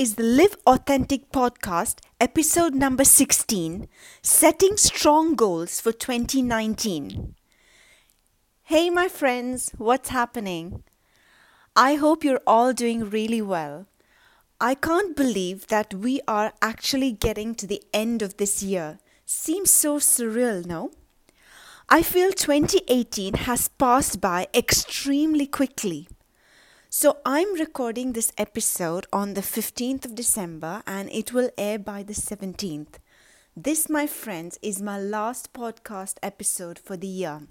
is the Live Authentic podcast, episode number 16 Setting Strong Goals for 2019. Hey, my friends, what's happening? I hope you're all doing really well. I can't believe that we are actually getting to the end of this year. Seems so surreal, no? I feel 2018 has passed by extremely quickly. So, I'm recording this episode on the 15th of December and it will air by the 17th. This, my friends, is my last podcast episode for the year.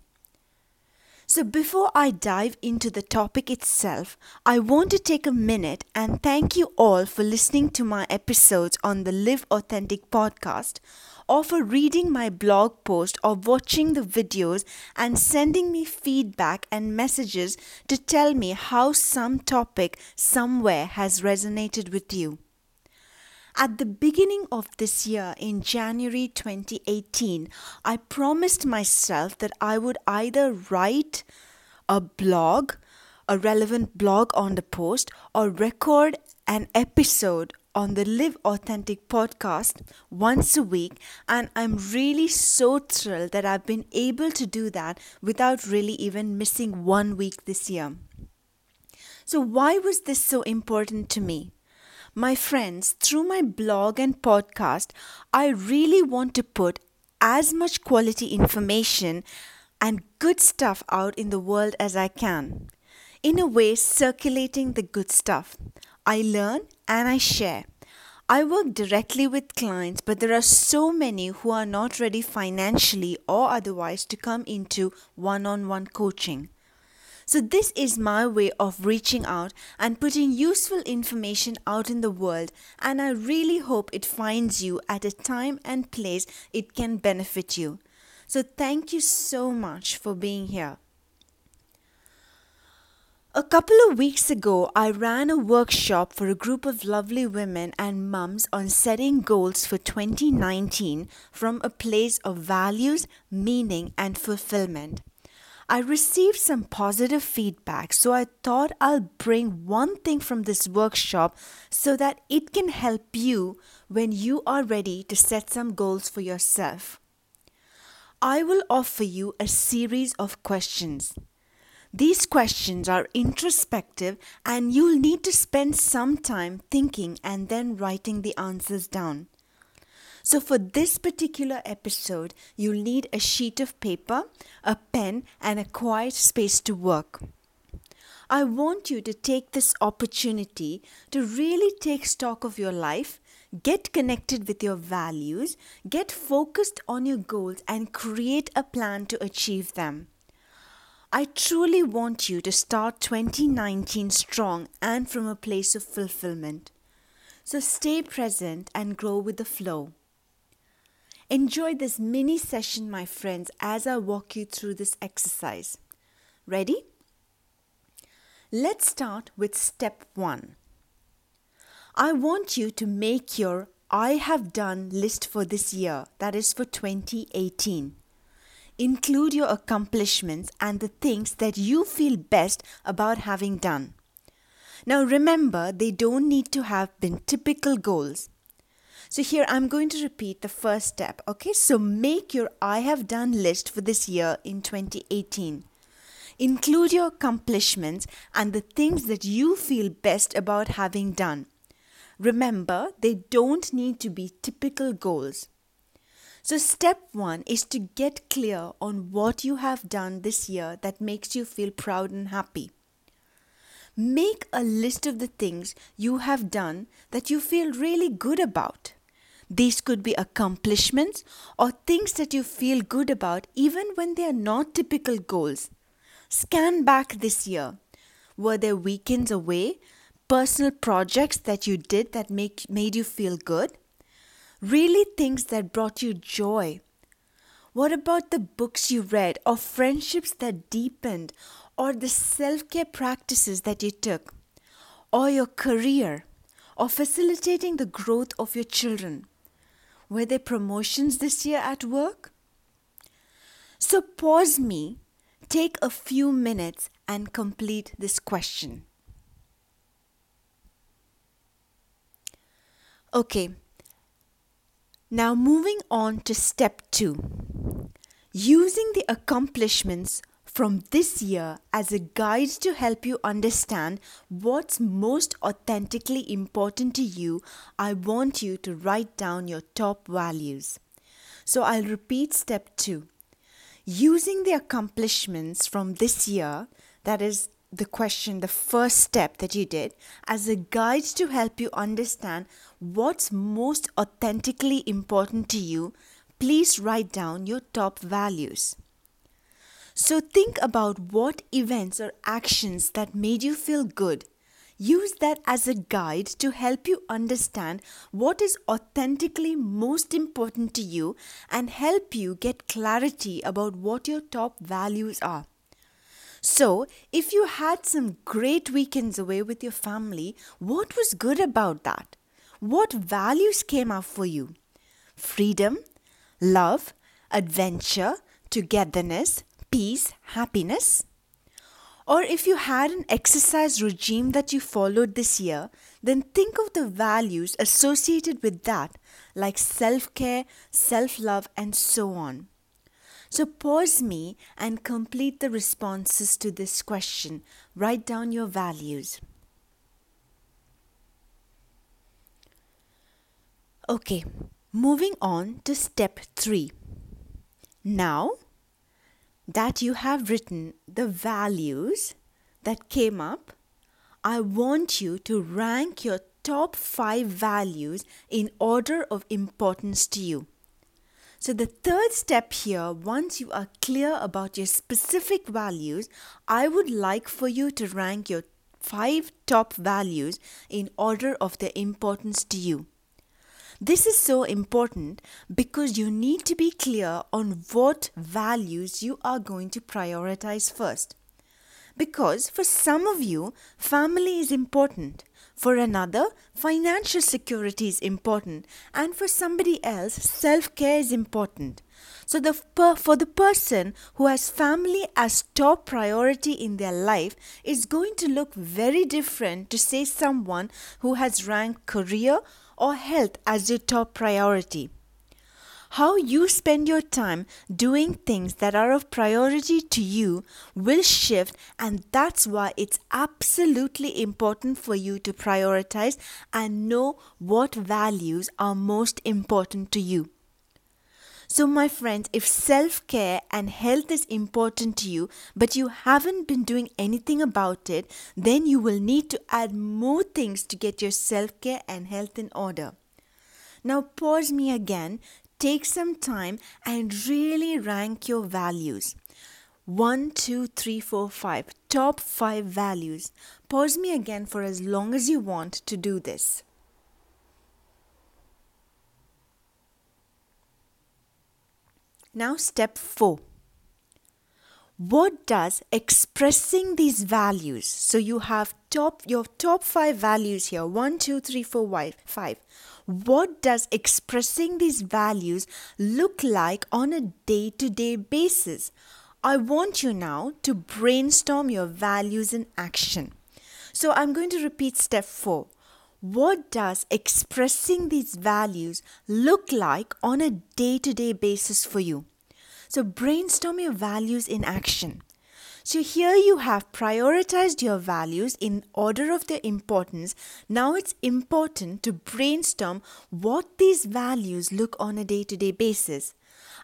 So, before I dive into the topic itself, I want to take a minute and thank you all for listening to my episodes on the Live Authentic podcast or for reading my blog post or watching the videos and sending me feedback and messages to tell me how some topic somewhere has resonated with you. At the beginning of this year, in January 2018, I promised myself that I would either write a blog, a relevant blog on the post, or record an episode on the Live Authentic podcast once a week, and I'm really so thrilled that I've been able to do that without really even missing one week this year. So, why was this so important to me? My friends, through my blog and podcast, I really want to put as much quality information and good stuff out in the world as I can. In a way, circulating the good stuff. I learn and I share. I work directly with clients, but there are so many who are not ready financially or otherwise to come into one on one coaching. So, this is my way of reaching out and putting useful information out in the world, and I really hope it finds you at a time and place it can benefit you. So, thank you so much for being here. A couple of weeks ago, I ran a workshop for a group of lovely women and mums on setting goals for 2019 from a place of values, meaning, and fulfillment. I received some positive feedback, so I thought I'll bring one thing from this workshop so that it can help you when you are ready to set some goals for yourself. I will offer you a series of questions. These questions are introspective and you'll need to spend some time thinking and then writing the answers down. So, for this particular episode, you'll need a sheet of paper, a pen, and a quiet space to work. I want you to take this opportunity to really take stock of your life, get connected with your values, get focused on your goals, and create a plan to achieve them. I truly want you to start 2019 strong and from a place of fulfillment. So stay present and grow with the flow. Enjoy this mini session, my friends, as I walk you through this exercise. Ready? Let's start with step one. I want you to make your I have done list for this year, that is for 2018. Include your accomplishments and the things that you feel best about having done. Now remember, they don't need to have been typical goals. So here I'm going to repeat the first step. Okay, so make your I have done list for this year in 2018. Include your accomplishments and the things that you feel best about having done. Remember, they don't need to be typical goals. So, step one is to get clear on what you have done this year that makes you feel proud and happy. Make a list of the things you have done that you feel really good about. These could be accomplishments or things that you feel good about even when they are not typical goals. Scan back this year. Were there weekends away, personal projects that you did that make, made you feel good? really things that brought you joy? What about the books you read, or friendships that deepened, or the self care practices that you took, or your career, or facilitating the growth of your children? Were there promotions this year at work? So pause me, take a few minutes, and complete this question. Okay, now moving on to step two using the accomplishments from this year as a guide to help you understand what's most authentically important to you, I want you to write down your top values. So I'll repeat step two. Using the accomplishments from this year, that is the question, the first step that you did, as a guide to help you understand what's most authentically important to you, please write down your top values. So think about what events or actions that made you feel good. Use that as a guide to help you understand what is authentically most important to you and help you get clarity about what your top values are. So, if you had some great weekends away with your family, what was good about that? What values came up for you? Freedom, love, adventure, togetherness, peace, happiness? Or if you had an exercise regime that you followed this year, then think of the values associated with that, like self care, self love, and so on. So pause me and complete the responses to this question. Write down your values. Okay, moving on to step three. Now that you have written the values that came up, I want you to rank your top five values in order of importance to you. So, the third step here, once you are clear about your specific values, I would like for you to rank your five top values in order of their importance to you. This is so important because you need to be clear on what values you are going to prioritize first. Because for some of you, family is important. For another, financial security is important. And for somebody else, self care is important. So, the, for the person who has family as top priority in their life, is going to look very different to say someone who has ranked career or health as your top priority. How you spend your time doing things that are of priority to you will shift, and that's why it's absolutely important for you to prioritize and know what values are most important to you. So, my friends, if self care and health is important to you, but you haven't been doing anything about it, then you will need to add more things to get your self care and health in order. Now, pause me again Take some time and really rank your values. One, two, three, four, five. Top five values. Pause me again for as long as you want to do this. Now, step four. What does expressing these values? So you have top your top five values here. One, two, three, four, five. What does expressing these values look like on a day to day basis? I want you now to brainstorm your values in action. So I'm going to repeat step four. What does expressing these values look like on a day to day basis for you? So brainstorm your values in action. So here you have prioritized your values in order of their importance. Now it's important to brainstorm what these values look on a day to day basis.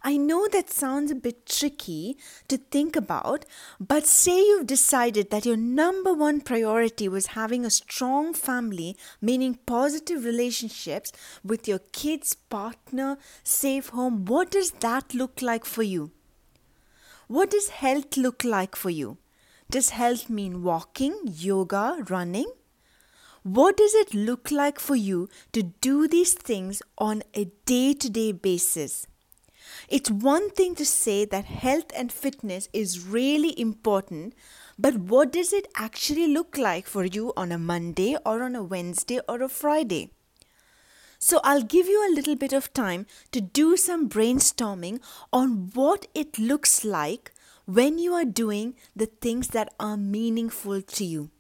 I know that sounds a bit tricky to think about, but say you've decided that your number one priority was having a strong family, meaning positive relationships with your kids, partner, safe home. What does that look like for you? What does health look like for you? Does health mean walking, yoga, running? What does it look like for you to do these things on a day to day basis? It's one thing to say that health and fitness is really important, but what does it actually look like for you on a Monday or on a Wednesday or a Friday? So I'll give you a little bit of time to do some brainstorming on what it looks like when you are doing the things that are meaningful to you.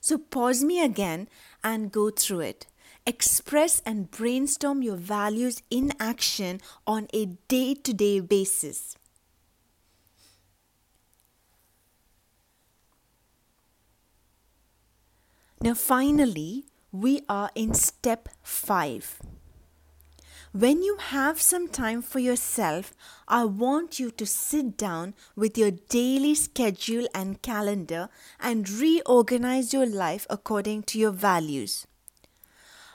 So pause me again and go through it. Express and brainstorm your values in action on a day to day basis. Now, finally, we are in step five. When you have some time for yourself, I want you to sit down with your daily schedule and calendar and reorganize your life according to your values.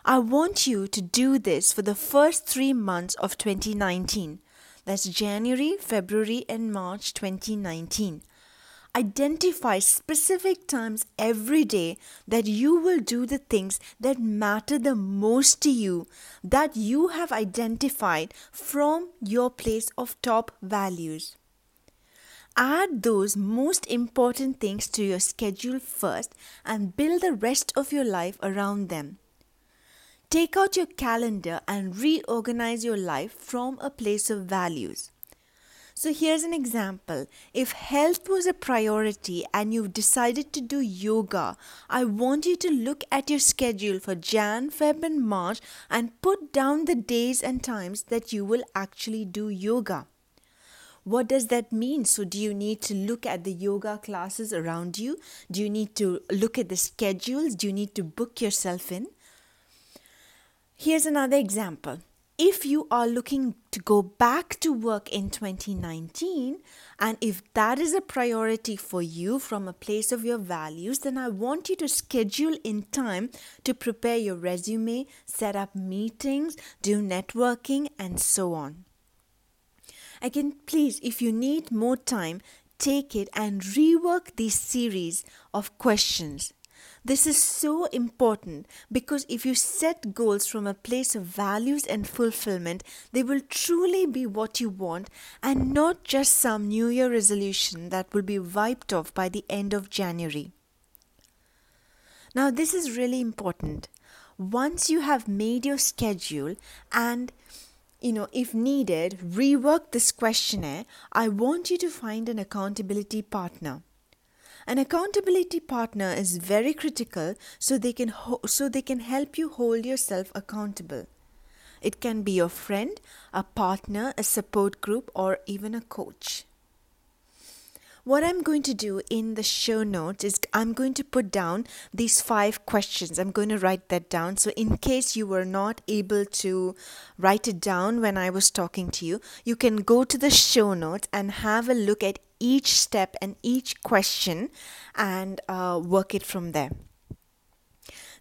I want you to do this for the first three months of 2019. That's January, February, and March 2019 identify specific times every day that you will do the things that matter the most to you, that you have identified from your place of top values. Add those most important things to your schedule first and build the rest of your life around them. Take out your calendar and reorganize your life from a place of values. So here's an example. If health was a priority and you've decided to do yoga, I want you to look at your schedule for Jan, Feb, and March and put down the days and times that you will actually do yoga. What does that mean? So, do you need to look at the yoga classes around you? Do you need to look at the schedules? Do you need to book yourself in? Here's another example if you are looking to go back to work in 2019, and if that is a priority for you from a place of your values, then I want you to schedule in time to prepare your resume, set up meetings, do networking, and so on. Again, please, if you need more time, take it and rework this series of questions this is so important because if you set goals from a place of values and fulfillment, they will truly be what you want and not just some New Year resolution that will be wiped off by the end of January. Now, this is really important. Once you have made your schedule and you know, if needed, rework this questionnaire, I want you to find an accountability partner. An accountability partner is very critical so they can ho- so they can help you hold yourself accountable. It can be your friend, a partner, a support group or even a coach. What I'm going to do in the show notes is I'm going to put down these five questions. I'm going to write that down. So, in case you were not able to write it down when I was talking to you, you can go to the show notes and have a look at each step and each question and uh, work it from there.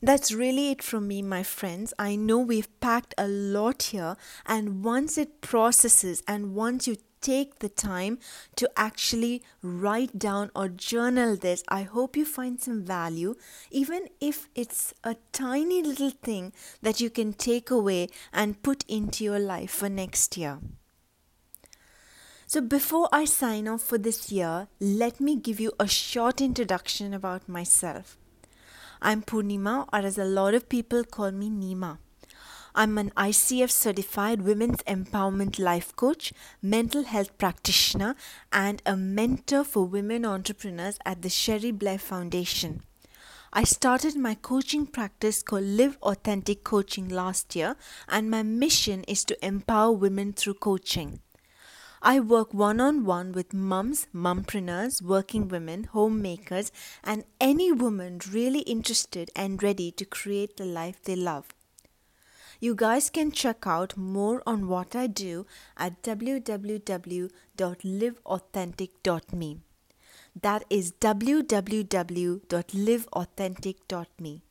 That's really it from me, my friends. I know we've packed a lot here, and once it processes and once you take the time to actually write down or journal this, I hope you find some value, even if it's a tiny little thing that you can take away and put into your life for next year. So, before I sign off for this year, let me give you a short introduction about myself. I'm Purnima, or as a lot of people call me Nima. I'm an ICF certified women's empowerment life coach, mental health practitioner, and a mentor for women entrepreneurs at the Cherie Blair Foundation. I started my coaching practice called Live Authentic Coaching last year, and my mission is to empower women through coaching. I work one on one with mums, mumpreneurs, working women, homemakers, and any woman really interested and ready to create the life they love. You guys can check out more on what I do at www.liveauthentic.me. That is www.liveauthentic.me.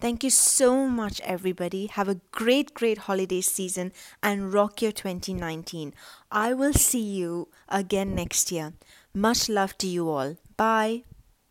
Thank you so much, everybody. Have a great, great holiday season and rock your 2019. I will see you again next year. Much love to you all. Bye.